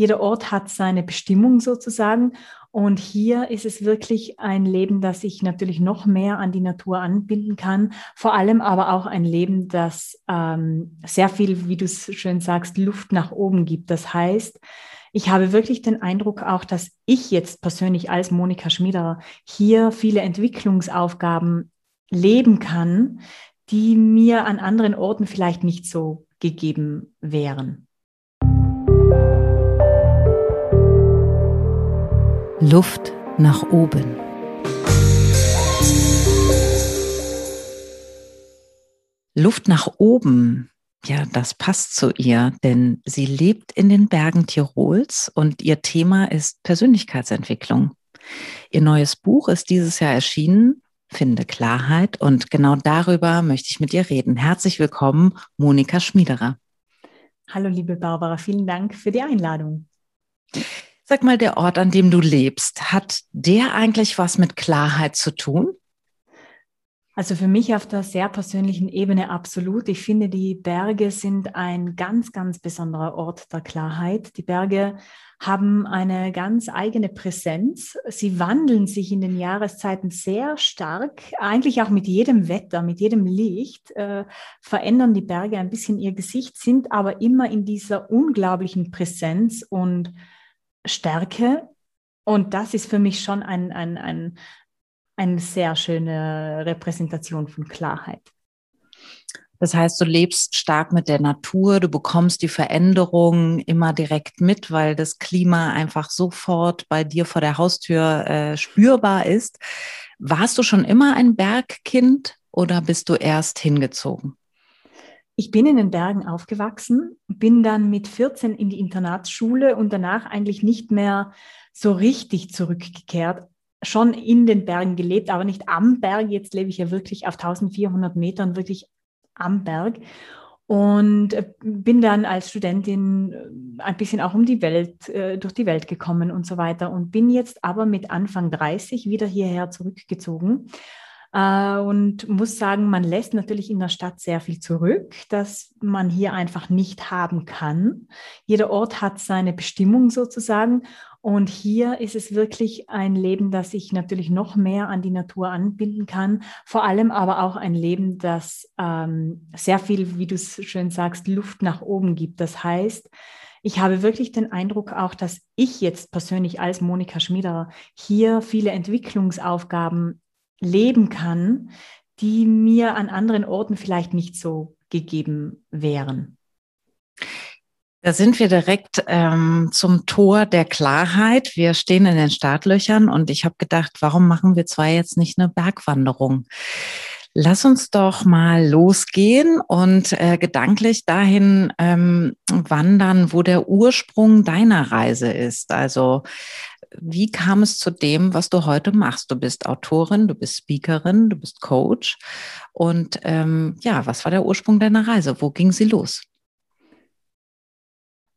Jeder Ort hat seine Bestimmung sozusagen. Und hier ist es wirklich ein Leben, das ich natürlich noch mehr an die Natur anbinden kann. Vor allem aber auch ein Leben, das ähm, sehr viel, wie du es schön sagst, Luft nach oben gibt. Das heißt, ich habe wirklich den Eindruck auch, dass ich jetzt persönlich als Monika Schmiederer hier viele Entwicklungsaufgaben leben kann, die mir an anderen Orten vielleicht nicht so gegeben wären. Luft nach oben. Luft nach oben, ja, das passt zu ihr, denn sie lebt in den Bergen Tirols und ihr Thema ist Persönlichkeitsentwicklung. Ihr neues Buch ist dieses Jahr erschienen, Finde Klarheit, und genau darüber möchte ich mit ihr reden. Herzlich willkommen, Monika Schmiederer. Hallo, liebe Barbara, vielen Dank für die Einladung. Sag mal, der Ort, an dem du lebst, hat der eigentlich was mit Klarheit zu tun? Also für mich auf der sehr persönlichen Ebene absolut. Ich finde, die Berge sind ein ganz, ganz besonderer Ort der Klarheit. Die Berge haben eine ganz eigene Präsenz. Sie wandeln sich in den Jahreszeiten sehr stark, eigentlich auch mit jedem Wetter, mit jedem Licht, äh, verändern die Berge ein bisschen ihr Gesicht, sind aber immer in dieser unglaublichen Präsenz und Stärke. Und das ist für mich schon ein, ein, ein, eine sehr schöne Repräsentation von Klarheit. Das heißt, du lebst stark mit der Natur, du bekommst die Veränderungen immer direkt mit, weil das Klima einfach sofort bei dir vor der Haustür äh, spürbar ist. Warst du schon immer ein Bergkind oder bist du erst hingezogen? Ich bin in den Bergen aufgewachsen, bin dann mit 14 in die Internatsschule und danach eigentlich nicht mehr so richtig zurückgekehrt. Schon in den Bergen gelebt, aber nicht am Berg. Jetzt lebe ich ja wirklich auf 1400 Metern, wirklich am Berg. Und äh, bin dann als Studentin äh, ein bisschen auch um die Welt, äh, durch die Welt gekommen und so weiter. Und bin jetzt aber mit Anfang 30 wieder hierher zurückgezogen und muss sagen, man lässt natürlich in der Stadt sehr viel zurück, das man hier einfach nicht haben kann. Jeder Ort hat seine Bestimmung sozusagen. Und hier ist es wirklich ein Leben, das ich natürlich noch mehr an die Natur anbinden kann. Vor allem aber auch ein Leben, das ähm, sehr viel, wie du es schön sagst, Luft nach oben gibt. Das heißt, ich habe wirklich den Eindruck auch, dass ich jetzt persönlich als Monika Schmiederer hier viele Entwicklungsaufgaben leben kann, die mir an anderen Orten vielleicht nicht so gegeben wären. Da sind wir direkt ähm, zum Tor der Klarheit. Wir stehen in den Startlöchern und ich habe gedacht, warum machen wir zwar jetzt nicht eine Bergwanderung? Lass uns doch mal losgehen und äh, gedanklich dahin ähm, wandern, wo der Ursprung deiner Reise ist. Also wie kam es zu dem, was du heute machst? Du bist Autorin, du bist Speakerin, du bist Coach. Und ähm, ja, was war der Ursprung deiner Reise? Wo ging sie los?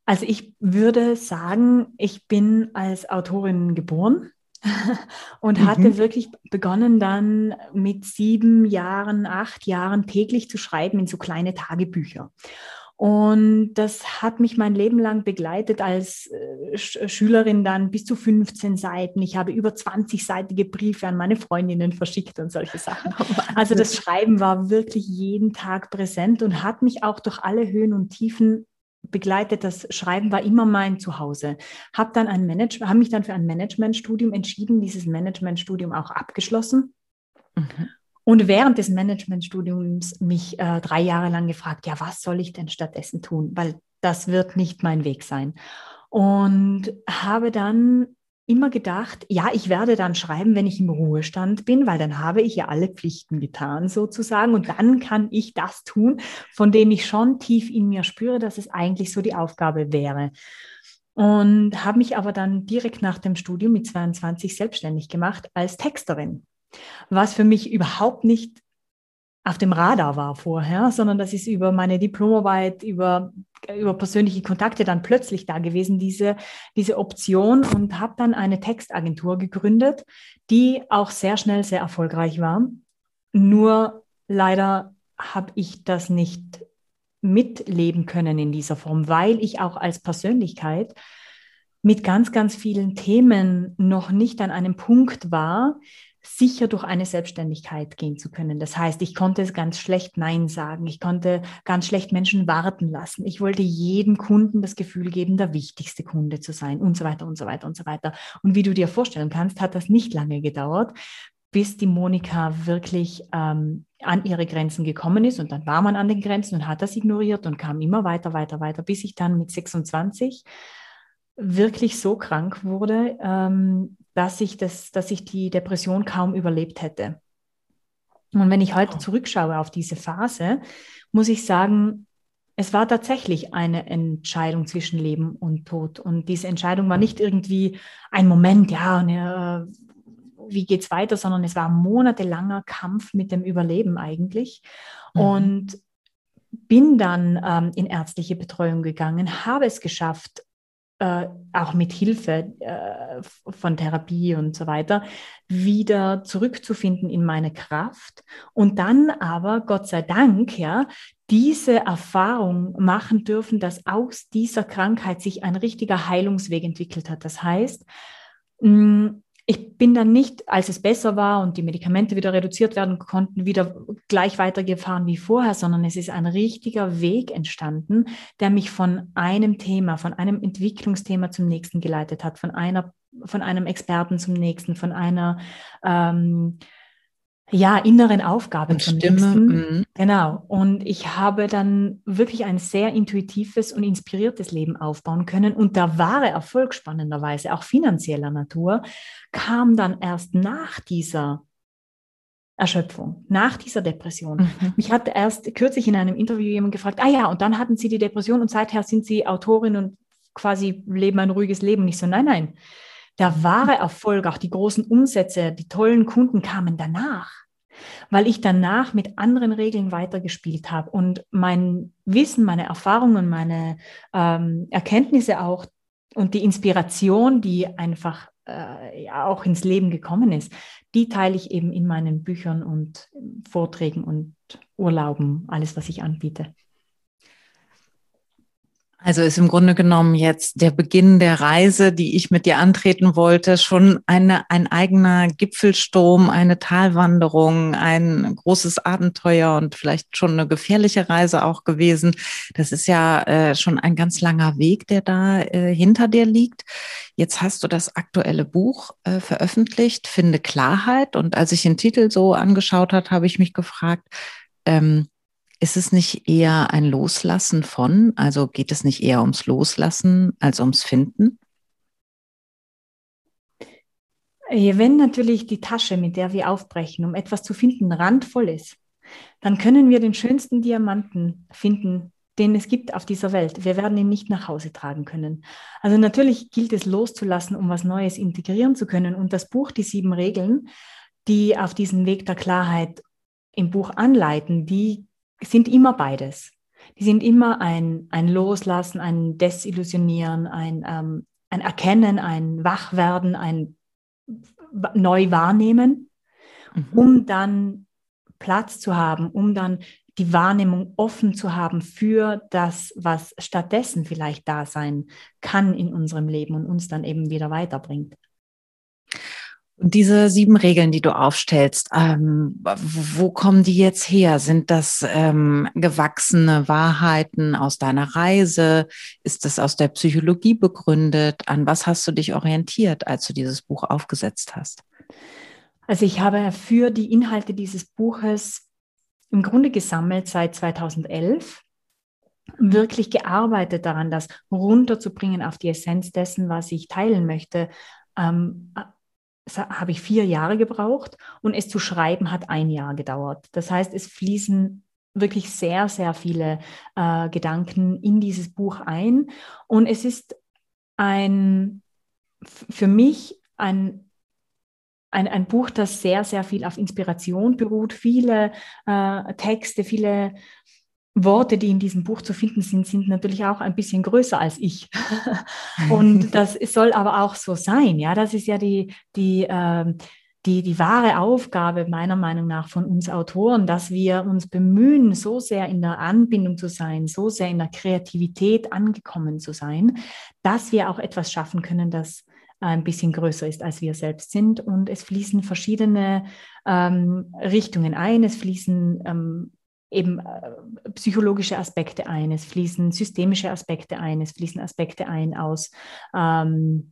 Also ich würde sagen, ich bin als Autorin geboren und mhm. hatte wirklich begonnen dann mit sieben Jahren, acht Jahren täglich zu schreiben in so kleine Tagebücher. Und das hat mich mein Leben lang begleitet als äh, Schülerin dann bis zu 15 Seiten. Ich habe über 20-seitige Briefe an meine Freundinnen verschickt und solche Sachen. Also das Schreiben war wirklich jeden Tag präsent und hat mich auch durch alle Höhen und Tiefen begleitet. Das Schreiben war immer mein Zuhause. Habe dann ein Management, habe mich dann für ein Managementstudium entschieden, dieses Managementstudium auch abgeschlossen. Mhm. Und während des Managementstudiums mich äh, drei Jahre lang gefragt, ja, was soll ich denn stattdessen tun? Weil das wird nicht mein Weg sein. Und habe dann immer gedacht, ja, ich werde dann schreiben, wenn ich im Ruhestand bin, weil dann habe ich ja alle Pflichten getan sozusagen und dann kann ich das tun, von dem ich schon tief in mir spüre, dass es eigentlich so die Aufgabe wäre. Und habe mich aber dann direkt nach dem Studium mit 22 selbstständig gemacht als Texterin was für mich überhaupt nicht auf dem Radar war vorher, sondern das ist über meine Diplomarbeit, über, über persönliche Kontakte dann plötzlich da gewesen, diese, diese Option und habe dann eine Textagentur gegründet, die auch sehr schnell sehr erfolgreich war. Nur leider habe ich das nicht mitleben können in dieser Form, weil ich auch als Persönlichkeit mit ganz, ganz vielen Themen noch nicht an einem Punkt war, sicher durch eine Selbstständigkeit gehen zu können. Das heißt, ich konnte ganz schlecht Nein sagen. Ich konnte ganz schlecht Menschen warten lassen. Ich wollte jedem Kunden das Gefühl geben, der wichtigste Kunde zu sein und so weiter und so weiter und so weiter. Und wie du dir vorstellen kannst, hat das nicht lange gedauert, bis die Monika wirklich ähm, an ihre Grenzen gekommen ist. Und dann war man an den Grenzen und hat das ignoriert und kam immer weiter, weiter, weiter, bis ich dann mit 26 wirklich so krank wurde, ähm, dass ich, das, dass ich die Depression kaum überlebt hätte. Und wenn ich heute zurückschaue auf diese Phase, muss ich sagen, es war tatsächlich eine Entscheidung zwischen Leben und Tod. Und diese Entscheidung war nicht irgendwie ein Moment, ja, eine, wie geht's weiter, sondern es war ein monatelanger Kampf mit dem Überleben eigentlich. Mhm. Und bin dann ähm, in ärztliche Betreuung gegangen, habe es geschafft, äh, auch mit Hilfe äh, von Therapie und so weiter, wieder zurückzufinden in meine Kraft und dann aber, Gott sei Dank, ja, diese Erfahrung machen dürfen, dass aus dieser Krankheit sich ein richtiger Heilungsweg entwickelt hat. Das heißt, mh, ich bin dann nicht, als es besser war und die Medikamente wieder reduziert werden konnten, wieder gleich weitergefahren wie vorher, sondern es ist ein richtiger Weg entstanden, der mich von einem Thema, von einem Entwicklungsthema zum nächsten geleitet hat, von einer, von einem Experten zum nächsten, von einer ähm, ja, inneren Aufgabe zum Stimme. Mhm. Genau. Und ich habe dann wirklich ein sehr intuitives und inspiriertes Leben aufbauen können. Und der wahre Erfolg spannenderweise, auch finanzieller Natur, kam dann erst nach dieser Erschöpfung, nach dieser Depression. Mhm. Mich hat erst kürzlich in einem Interview jemand gefragt, ah ja, und dann hatten Sie die Depression und seither sind Sie Autorin und quasi leben ein ruhiges Leben. Nicht so, nein, nein. Der wahre Erfolg, auch die großen Umsätze, die tollen Kunden kamen danach, weil ich danach mit anderen Regeln weitergespielt habe und mein Wissen, meine Erfahrungen, meine ähm, Erkenntnisse auch und die Inspiration, die einfach äh, ja auch ins Leben gekommen ist, die teile ich eben in meinen Büchern und Vorträgen und Urlauben, alles, was ich anbiete. Also ist im Grunde genommen jetzt der Beginn der Reise, die ich mit dir antreten wollte, schon eine, ein eigener Gipfelsturm, eine Talwanderung, ein großes Abenteuer und vielleicht schon eine gefährliche Reise auch gewesen. Das ist ja äh, schon ein ganz langer Weg, der da äh, hinter dir liegt. Jetzt hast du das aktuelle Buch äh, veröffentlicht, Finde Klarheit. Und als ich den Titel so angeschaut hat, habe ich mich gefragt, ähm, ist es nicht eher ein Loslassen von? Also geht es nicht eher ums Loslassen als ums Finden? Wenn natürlich die Tasche, mit der wir aufbrechen, um etwas zu finden, randvoll ist, dann können wir den schönsten Diamanten finden, den es gibt auf dieser Welt. Wir werden ihn nicht nach Hause tragen können. Also natürlich gilt es loszulassen, um was Neues integrieren zu können. Und das Buch, die sieben Regeln, die auf diesen Weg der Klarheit im Buch anleiten, die sind immer beides. Die sind immer ein, ein Loslassen, ein Desillusionieren, ein, ähm, ein Erkennen, ein Wachwerden, ein Neuwahrnehmen, mhm. um dann Platz zu haben, um dann die Wahrnehmung offen zu haben für das, was stattdessen vielleicht da sein kann in unserem Leben und uns dann eben wieder weiterbringt. Diese sieben Regeln, die du aufstellst, ähm, wo kommen die jetzt her? Sind das ähm, gewachsene Wahrheiten aus deiner Reise? Ist das aus der Psychologie begründet? An was hast du dich orientiert, als du dieses Buch aufgesetzt hast? Also ich habe für die Inhalte dieses Buches im Grunde gesammelt seit 2011 wirklich gearbeitet daran, das runterzubringen auf die Essenz dessen, was ich teilen möchte. Ähm, habe ich vier Jahre gebraucht und es zu schreiben hat ein Jahr gedauert. Das heißt, es fließen wirklich sehr, sehr viele äh, Gedanken in dieses Buch ein und es ist ein, für mich ein, ein, ein Buch, das sehr, sehr viel auf Inspiration beruht. Viele äh, Texte, viele Worte, die in diesem Buch zu finden sind, sind natürlich auch ein bisschen größer als ich. und das soll aber auch so sein. Ja, das ist ja die, die, äh, die, die wahre Aufgabe meiner Meinung nach von uns Autoren, dass wir uns bemühen, so sehr in der Anbindung zu sein, so sehr in der Kreativität angekommen zu sein, dass wir auch etwas schaffen können, das ein bisschen größer ist, als wir selbst sind. Und es fließen verschiedene ähm, Richtungen ein. Es fließen ähm, eben äh, psychologische Aspekte ein, es fließen systemische Aspekte ein, es fließen Aspekte ein aus ähm,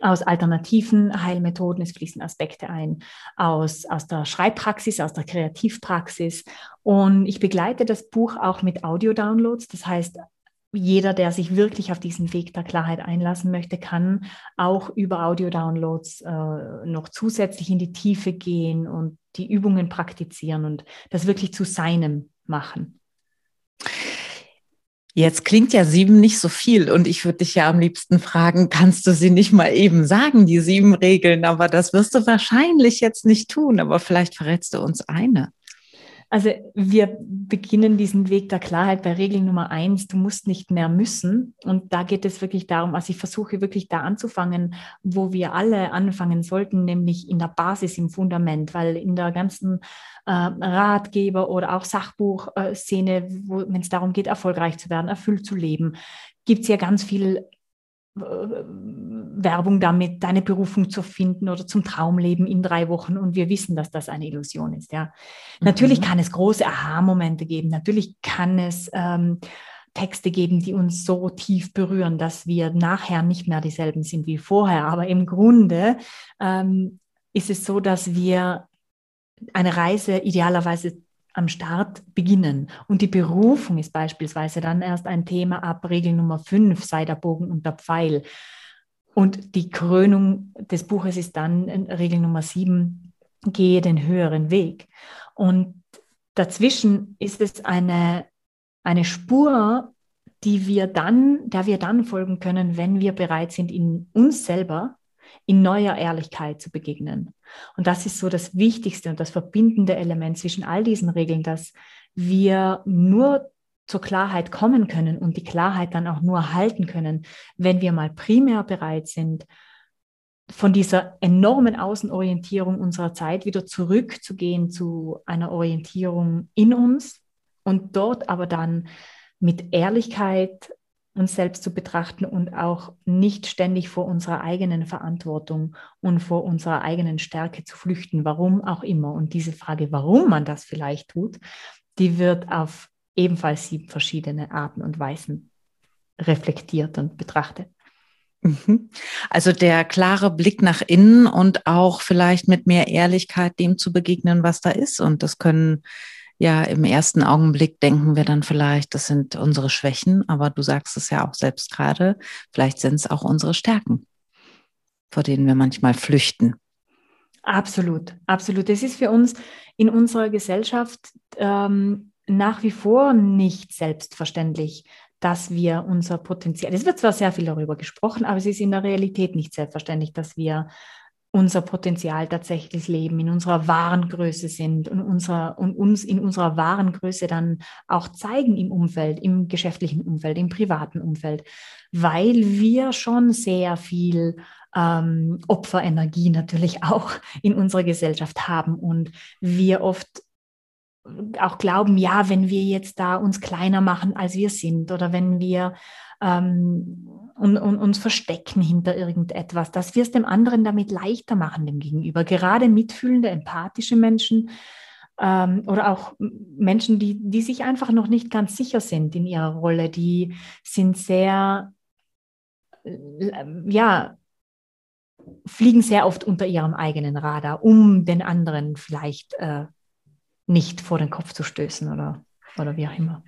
aus alternativen Heilmethoden, es fließen Aspekte ein aus, aus der Schreibpraxis, aus der Kreativpraxis. Und ich begleite das Buch auch mit Audio-Downloads. Das heißt, jeder, der sich wirklich auf diesen Weg der Klarheit einlassen möchte, kann auch über Audio-Downloads äh, noch zusätzlich in die Tiefe gehen und die Übungen praktizieren und das wirklich zu seinem machen. Jetzt klingt ja sieben nicht so viel und ich würde dich ja am liebsten fragen, kannst du sie nicht mal eben sagen, die sieben Regeln? Aber das wirst du wahrscheinlich jetzt nicht tun, aber vielleicht verrätst du uns eine. Also wir beginnen diesen Weg der Klarheit bei Regel Nummer eins, du musst nicht mehr müssen. Und da geht es wirklich darum, also ich versuche wirklich da anzufangen, wo wir alle anfangen sollten, nämlich in der Basis, im Fundament, weil in der ganzen äh, Ratgeber oder auch Sachbuchszene, wenn es darum geht, erfolgreich zu werden, erfüllt zu leben, gibt es ja ganz viel Werbung damit, deine Berufung zu finden oder zum Traumleben in drei Wochen. Und wir wissen, dass das eine Illusion ist. Ja, mhm. natürlich kann es große Aha-Momente geben. Natürlich kann es ähm, Texte geben, die uns so tief berühren, dass wir nachher nicht mehr dieselben sind wie vorher. Aber im Grunde ähm, ist es so, dass wir eine Reise idealerweise am Start beginnen. Und die Berufung ist beispielsweise dann erst ein Thema ab Regel Nummer 5, sei der Bogen und der Pfeil. Und die Krönung des Buches ist dann Regel Nummer 7, gehe den höheren Weg. Und dazwischen ist es eine, eine Spur, die wir dann, der wir dann folgen können, wenn wir bereit sind, in uns selber in neuer Ehrlichkeit zu begegnen. Und das ist so das Wichtigste und das verbindende Element zwischen all diesen Regeln, dass wir nur zur Klarheit kommen können und die Klarheit dann auch nur halten können, wenn wir mal primär bereit sind, von dieser enormen Außenorientierung unserer Zeit wieder zurückzugehen zu einer Orientierung in uns und dort aber dann mit Ehrlichkeit uns selbst zu betrachten und auch nicht ständig vor unserer eigenen Verantwortung und vor unserer eigenen Stärke zu flüchten, warum auch immer. Und diese Frage, warum man das vielleicht tut, die wird auf ebenfalls sieben verschiedene Arten und Weisen reflektiert und betrachtet. Mhm. Also der klare Blick nach innen und auch vielleicht mit mehr Ehrlichkeit dem zu begegnen, was da ist. Und das können ja, im ersten Augenblick denken wir dann vielleicht, das sind unsere Schwächen, aber du sagst es ja auch selbst gerade, vielleicht sind es auch unsere Stärken, vor denen wir manchmal flüchten. Absolut, absolut. Es ist für uns in unserer Gesellschaft ähm, nach wie vor nicht selbstverständlich, dass wir unser Potenzial, es wird zwar sehr viel darüber gesprochen, aber es ist in der Realität nicht selbstverständlich, dass wir unser Potenzial tatsächlich leben, in unserer wahren Größe sind und, unserer, und uns in unserer wahren Größe dann auch zeigen im Umfeld, im geschäftlichen Umfeld, im privaten Umfeld, weil wir schon sehr viel ähm, Opferenergie natürlich auch in unserer Gesellschaft haben und wir oft auch glauben, ja, wenn wir jetzt da uns kleiner machen, als wir sind oder wenn wir ähm, und, und, uns verstecken hinter irgendetwas, dass wir es dem anderen damit leichter machen, dem Gegenüber. Gerade mitfühlende, empathische Menschen ähm, oder auch Menschen, die, die sich einfach noch nicht ganz sicher sind in ihrer Rolle, die sind sehr, äh, ja, fliegen sehr oft unter ihrem eigenen Radar, um den anderen vielleicht äh, nicht vor den Kopf zu stößen oder, oder wie auch immer.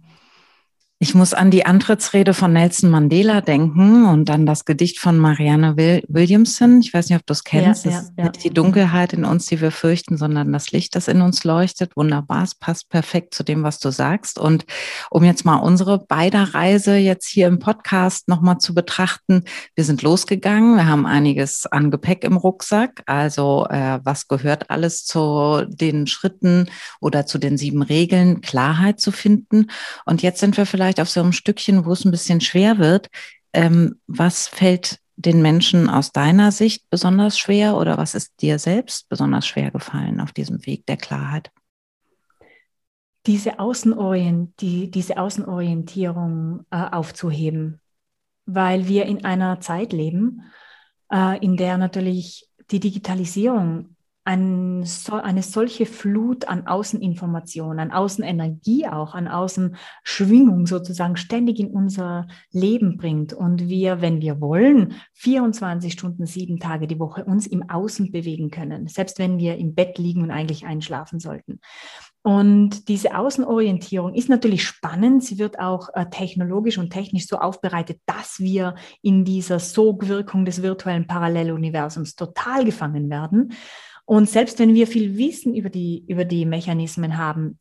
Ich muss an die Antrittsrede von Nelson Mandela denken und an das Gedicht von Marianne Williamson. Ich weiß nicht, ob du es kennst. Ja, ja, ja. Nicht die Dunkelheit in uns, die wir fürchten, sondern das Licht, das in uns leuchtet. Wunderbar, es passt perfekt zu dem, was du sagst. Und um jetzt mal unsere beider Reise jetzt hier im Podcast nochmal zu betrachten. Wir sind losgegangen. Wir haben einiges an Gepäck im Rucksack. Also äh, was gehört alles zu den Schritten oder zu den sieben Regeln, Klarheit zu finden. Und jetzt sind wir vielleicht vielleicht auf so einem Stückchen, wo es ein bisschen schwer wird. Ähm, was fällt den Menschen aus deiner Sicht besonders schwer oder was ist dir selbst besonders schwer gefallen auf diesem Weg der Klarheit? Diese, Außenorient, die, diese Außenorientierung äh, aufzuheben, weil wir in einer Zeit leben, äh, in der natürlich die Digitalisierung ein, so, eine solche Flut an Außeninformationen, an Außenenergie auch, an Außenschwingung sozusagen ständig in unser Leben bringt. Und wir, wenn wir wollen, 24 Stunden, sieben Tage die Woche uns im Außen bewegen können, selbst wenn wir im Bett liegen und eigentlich einschlafen sollten. Und diese Außenorientierung ist natürlich spannend. Sie wird auch äh, technologisch und technisch so aufbereitet, dass wir in dieser Sogwirkung des virtuellen Paralleluniversums total gefangen werden. Und selbst wenn wir viel Wissen über die, über die Mechanismen haben,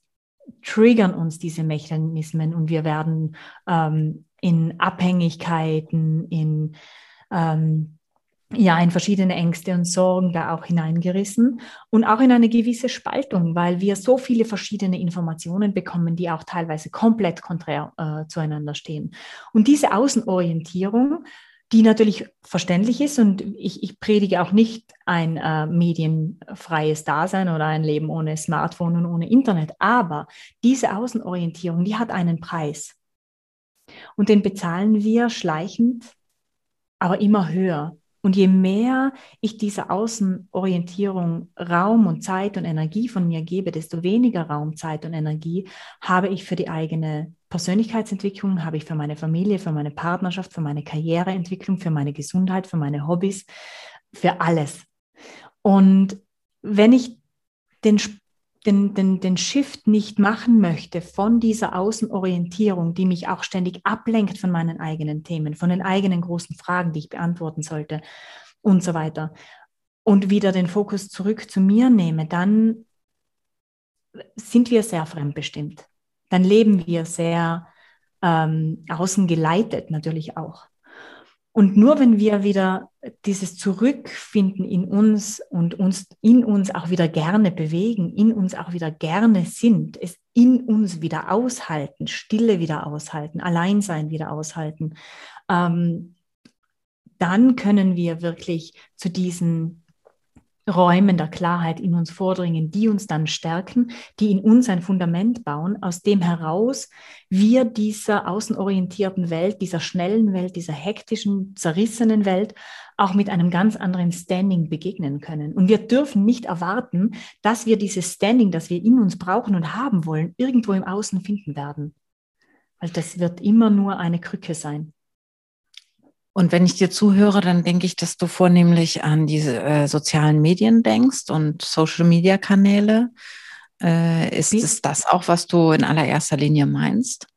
triggern uns diese Mechanismen und wir werden ähm, in Abhängigkeiten, in, ähm, ja, in verschiedene Ängste und Sorgen da auch hineingerissen und auch in eine gewisse Spaltung, weil wir so viele verschiedene Informationen bekommen, die auch teilweise komplett konträr äh, zueinander stehen. Und diese Außenorientierung die natürlich verständlich ist. Und ich, ich predige auch nicht ein äh, medienfreies Dasein oder ein Leben ohne Smartphone und ohne Internet. Aber diese Außenorientierung, die hat einen Preis. Und den bezahlen wir schleichend, aber immer höher. Und je mehr ich dieser Außenorientierung Raum und Zeit und Energie von mir gebe, desto weniger Raum, Zeit und Energie habe ich für die eigene Persönlichkeitsentwicklung, habe ich für meine Familie, für meine Partnerschaft, für meine Karriereentwicklung, für meine Gesundheit, für meine Hobbys, für alles. Und wenn ich den, den, den, den Shift nicht machen möchte von dieser Außenorientierung, die mich auch ständig ablenkt von meinen eigenen Themen, von den eigenen großen Fragen, die ich beantworten sollte und so weiter, und wieder den Fokus zurück zu mir nehme, dann sind wir sehr fremdbestimmt dann leben wir sehr ähm, außen natürlich auch. Und nur wenn wir wieder dieses Zurückfinden in uns und uns in uns auch wieder gerne bewegen, in uns auch wieder gerne sind, es in uns wieder aushalten, Stille wieder aushalten, Alleinsein wieder aushalten, ähm, dann können wir wirklich zu diesen Räumen der Klarheit in uns vordringen, die uns dann stärken, die in uns ein Fundament bauen, aus dem heraus wir dieser außenorientierten Welt, dieser schnellen Welt, dieser hektischen, zerrissenen Welt auch mit einem ganz anderen Standing begegnen können. Und wir dürfen nicht erwarten, dass wir dieses Standing, das wir in uns brauchen und haben wollen, irgendwo im Außen finden werden. Weil das wird immer nur eine Krücke sein. Und wenn ich dir zuhöre, dann denke ich, dass du vornehmlich an diese äh, sozialen Medien denkst und Social-Media-Kanäle. Äh, ist es das auch, was du in allererster Linie meinst?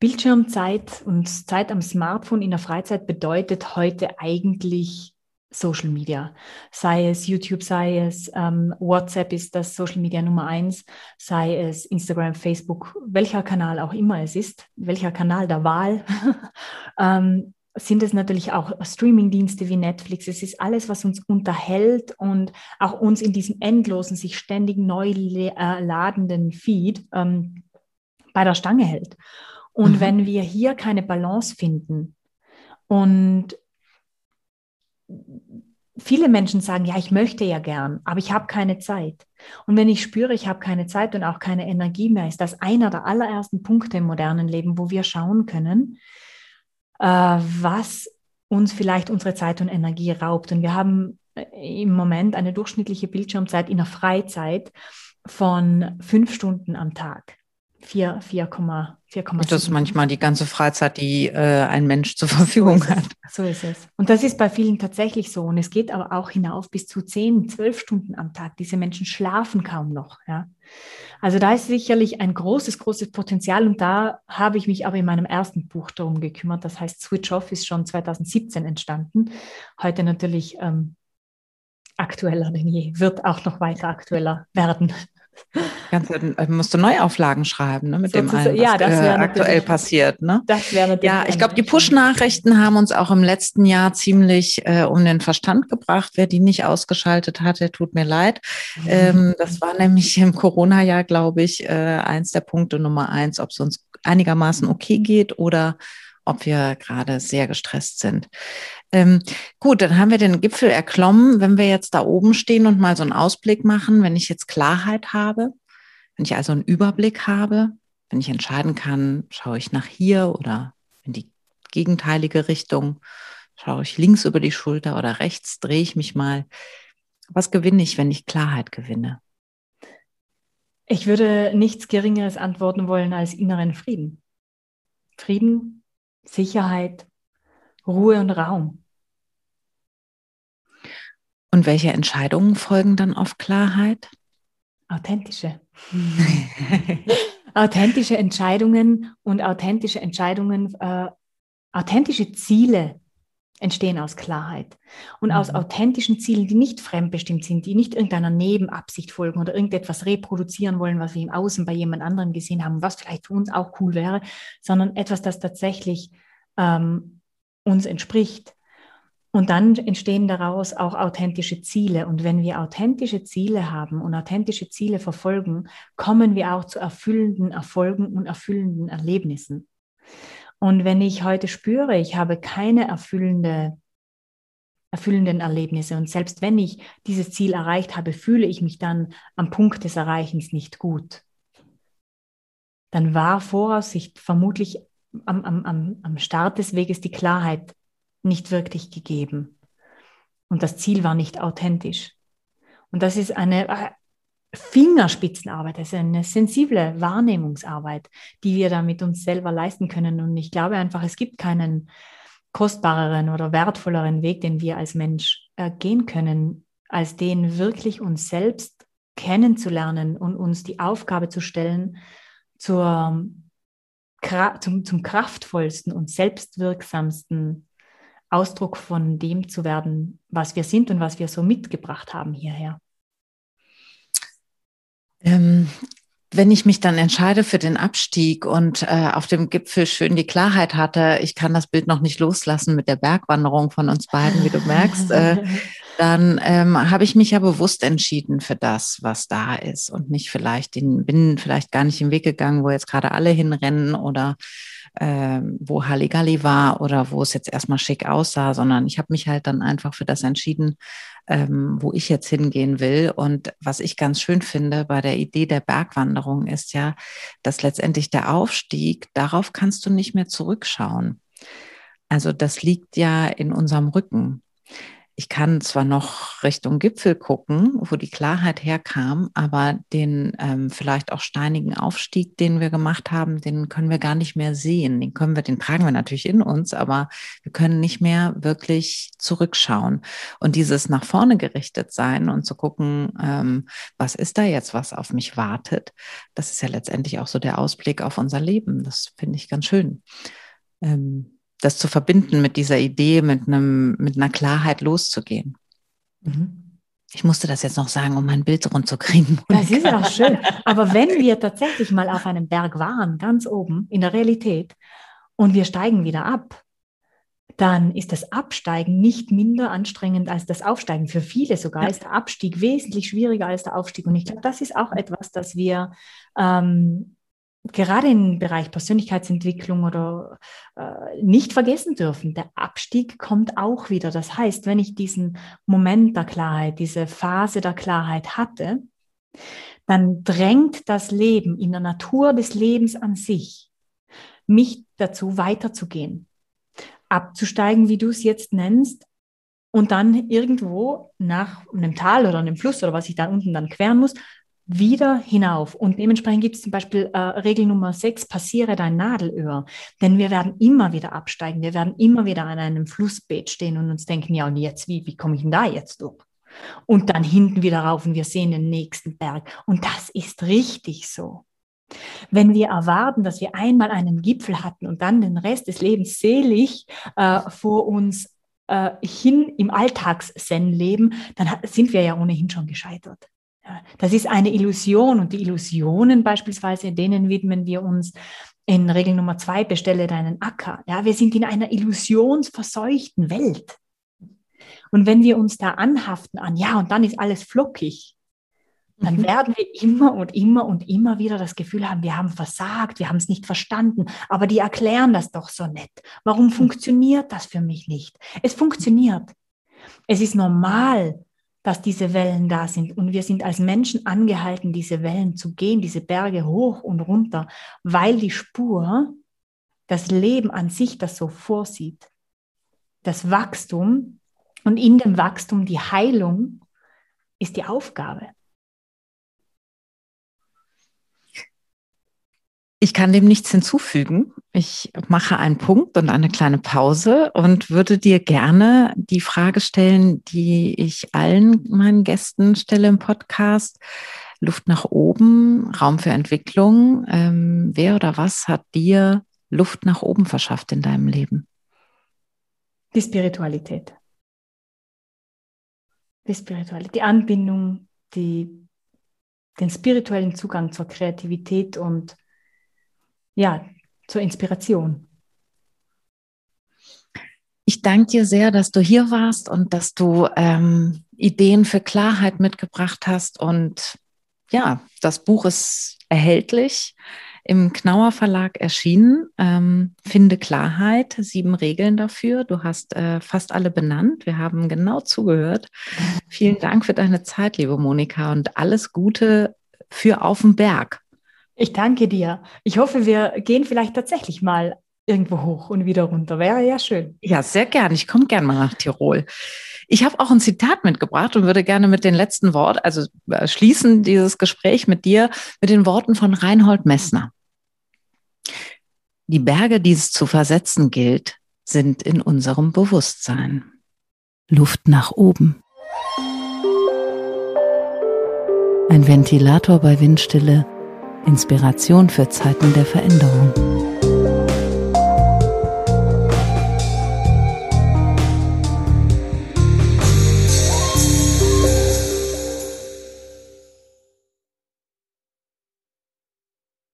Bildschirmzeit und Zeit am Smartphone in der Freizeit bedeutet heute eigentlich Social Media. Sei es YouTube, sei es ähm, WhatsApp ist das Social Media Nummer eins, sei es Instagram, Facebook, welcher Kanal auch immer es ist, welcher Kanal der Wahl. ähm, sind es natürlich auch Streamingdienste wie Netflix. Es ist alles, was uns unterhält und auch uns in diesem endlosen, sich ständig neu äh, ladenden Feed ähm, bei der Stange hält. Und mhm. wenn wir hier keine Balance finden und viele Menschen sagen, ja, ich möchte ja gern, aber ich habe keine Zeit. Und wenn ich spüre, ich habe keine Zeit und auch keine Energie mehr, ist das einer der allerersten Punkte im modernen Leben, wo wir schauen können, was uns vielleicht unsere Zeit und Energie raubt. Und wir haben äh, im Moment eine durchschnittliche Bildschirmzeit in der Freizeit von fünf Stunden am Tag. 4,7. 4, das ist manchmal die ganze Freizeit, die äh, ein Mensch zur Verfügung so hat. So ist es. Und das ist bei vielen tatsächlich so. Und es geht aber auch hinauf bis zu 10, 12 Stunden am Tag. Diese Menschen schlafen kaum noch. Ja. Also da ist sicherlich ein großes, großes Potenzial. Und da habe ich mich aber in meinem ersten Buch darum gekümmert. Das heißt, Switch Off ist schon 2017 entstanden. Heute natürlich ähm, aktueller denn je, wird auch noch weiter aktueller werden. Ganz, äh, musst du Neuauflagen schreiben, ne, mit dem allen, was ja, das äh, aktuell passiert. Ne? Das wäre Ja, ich glaube, die Push-Nachrichten haben uns auch im letzten Jahr ziemlich äh, um den Verstand gebracht. Wer die nicht ausgeschaltet hatte, tut mir leid. Mhm. Ähm, das war nämlich im Corona-Jahr, glaube ich, äh, eins der Punkte Nummer eins, ob es uns einigermaßen okay geht oder ob wir gerade sehr gestresst sind. Ähm, gut, dann haben wir den Gipfel erklommen. Wenn wir jetzt da oben stehen und mal so einen Ausblick machen, wenn ich jetzt Klarheit habe, wenn ich also einen Überblick habe, wenn ich entscheiden kann, schaue ich nach hier oder in die gegenteilige Richtung, schaue ich links über die Schulter oder rechts, drehe ich mich mal. Was gewinne ich, wenn ich Klarheit gewinne? Ich würde nichts Geringeres antworten wollen als inneren Frieden. Frieden, Sicherheit, Ruhe und Raum. Und welche Entscheidungen folgen dann auf Klarheit? Authentische. authentische Entscheidungen und authentische Entscheidungen, äh, authentische Ziele entstehen aus Klarheit und mhm. aus authentischen Zielen, die nicht fremdbestimmt sind, die nicht irgendeiner Nebenabsicht folgen oder irgendetwas reproduzieren wollen, was wir im Außen bei jemand anderem gesehen haben, was vielleicht für uns auch cool wäre, sondern etwas, das tatsächlich ähm, uns entspricht. Und dann entstehen daraus auch authentische Ziele. Und wenn wir authentische Ziele haben und authentische Ziele verfolgen, kommen wir auch zu erfüllenden Erfolgen und erfüllenden Erlebnissen. Und wenn ich heute spüre, ich habe keine erfüllende, erfüllenden Erlebnisse und selbst wenn ich dieses Ziel erreicht habe, fühle ich mich dann am Punkt des Erreichens nicht gut, dann war Voraussicht vermutlich am, am, am Start des Weges die Klarheit nicht wirklich gegeben. Und das Ziel war nicht authentisch. Und das ist eine Fingerspitzenarbeit, ist eine sensible Wahrnehmungsarbeit, die wir da mit uns selber leisten können. Und ich glaube einfach, es gibt keinen kostbareren oder wertvolleren Weg, den wir als Mensch äh, gehen können, als den wirklich uns selbst kennenzulernen und uns die Aufgabe zu stellen, zur, zum, zum kraftvollsten und selbstwirksamsten Ausdruck von dem zu werden, was wir sind und was wir so mitgebracht haben hierher. Ähm, wenn ich mich dann entscheide für den Abstieg und äh, auf dem Gipfel schön die Klarheit hatte, ich kann das Bild noch nicht loslassen mit der Bergwanderung von uns beiden, wie du merkst, äh, dann ähm, habe ich mich ja bewusst entschieden für das, was da ist und nicht vielleicht den, bin vielleicht gar nicht im Weg gegangen, wo jetzt gerade alle hinrennen oder äh, wo Halligalli war oder wo es jetzt erstmal schick aussah, sondern ich habe mich halt dann einfach für das entschieden, ähm, wo ich jetzt hingehen will. Und was ich ganz schön finde bei der Idee der Bergwanderung ist ja, dass letztendlich der Aufstieg, darauf kannst du nicht mehr zurückschauen. Also das liegt ja in unserem Rücken ich kann zwar noch Richtung Gipfel gucken, wo die Klarheit herkam, aber den ähm, vielleicht auch steinigen Aufstieg, den wir gemacht haben, den können wir gar nicht mehr sehen. Den können wir, den tragen wir natürlich in uns, aber wir können nicht mehr wirklich zurückschauen. Und dieses nach vorne gerichtet sein und zu gucken, ähm, was ist da jetzt, was auf mich wartet, das ist ja letztendlich auch so der Ausblick auf unser Leben. Das finde ich ganz schön. Ähm, das zu verbinden mit dieser Idee, mit einem, mit einer Klarheit loszugehen. Mhm. Ich musste das jetzt noch sagen, um mein Bild rund zu kriegen. Das ist auch schön. Aber wenn wir tatsächlich mal auf einem Berg waren, ganz oben in der Realität, und wir steigen wieder ab, dann ist das Absteigen nicht minder anstrengend als das Aufsteigen. Für viele sogar ja. ist der Abstieg wesentlich schwieriger als der Aufstieg. Und ich glaube, das ist auch etwas, das wir ähm, gerade im Bereich Persönlichkeitsentwicklung oder äh, nicht vergessen dürfen. Der Abstieg kommt auch wieder. Das heißt, wenn ich diesen Moment der Klarheit, diese Phase der Klarheit hatte, dann drängt das Leben in der Natur des Lebens an sich mich dazu weiterzugehen, abzusteigen, wie du es jetzt nennst, und dann irgendwo nach einem Tal oder einem Fluss oder was ich da unten dann queren muss, wieder hinauf. Und dementsprechend gibt es zum Beispiel äh, Regel Nummer 6, passiere dein Nadelöhr. Denn wir werden immer wieder absteigen. Wir werden immer wieder an einem Flussbeet stehen und uns denken, ja, und jetzt, wie, wie komme ich denn da jetzt durch? Und dann hinten wieder rauf und wir sehen den nächsten Berg. Und das ist richtig so. Wenn wir erwarten, dass wir einmal einen Gipfel hatten und dann den Rest des Lebens selig äh, vor uns äh, hin im Alltagszen leben, dann sind wir ja ohnehin schon gescheitert. Das ist eine Illusion und die Illusionen beispielsweise, denen widmen wir uns in Regel Nummer zwei, bestelle deinen Acker. Ja, wir sind in einer illusionsverseuchten Welt. Und wenn wir uns da anhaften an, ja, und dann ist alles flockig, dann mhm. werden wir immer und immer und immer wieder das Gefühl haben, wir haben versagt, wir haben es nicht verstanden, aber die erklären das doch so nett. Warum mhm. funktioniert das für mich nicht? Es funktioniert. Es ist normal, dass diese Wellen da sind und wir sind als Menschen angehalten, diese Wellen zu gehen, diese Berge hoch und runter, weil die Spur, das Leben an sich das so vorsieht. Das Wachstum und in dem Wachstum die Heilung ist die Aufgabe. Ich kann dem nichts hinzufügen. Ich mache einen Punkt und eine kleine Pause und würde dir gerne die Frage stellen, die ich allen meinen Gästen stelle im Podcast. Luft nach oben, Raum für Entwicklung. Ähm, wer oder was hat dir Luft nach oben verschafft in deinem Leben? Die Spiritualität. Die Spiritualität, die Anbindung, die, den spirituellen Zugang zur Kreativität und ja, zur Inspiration. Ich danke dir sehr, dass du hier warst und dass du ähm, Ideen für Klarheit mitgebracht hast. Und ja, das Buch ist erhältlich im Knauer Verlag erschienen. Ähm, Finde Klarheit, sieben Regeln dafür. Du hast äh, fast alle benannt. Wir haben genau zugehört. Vielen Dank für deine Zeit, liebe Monika, und alles Gute für Auf dem Berg. Ich danke dir. Ich hoffe, wir gehen vielleicht tatsächlich mal irgendwo hoch und wieder runter. Wäre ja schön. Ja, sehr gern. Ich komme gern mal nach Tirol. Ich habe auch ein Zitat mitgebracht und würde gerne mit den letzten Worten, also äh, schließen dieses Gespräch mit dir mit den Worten von Reinhold Messner. Die Berge, die es zu versetzen gilt, sind in unserem Bewusstsein. Luft nach oben. Ein Ventilator bei Windstille Inspiration für Zeiten der Veränderung.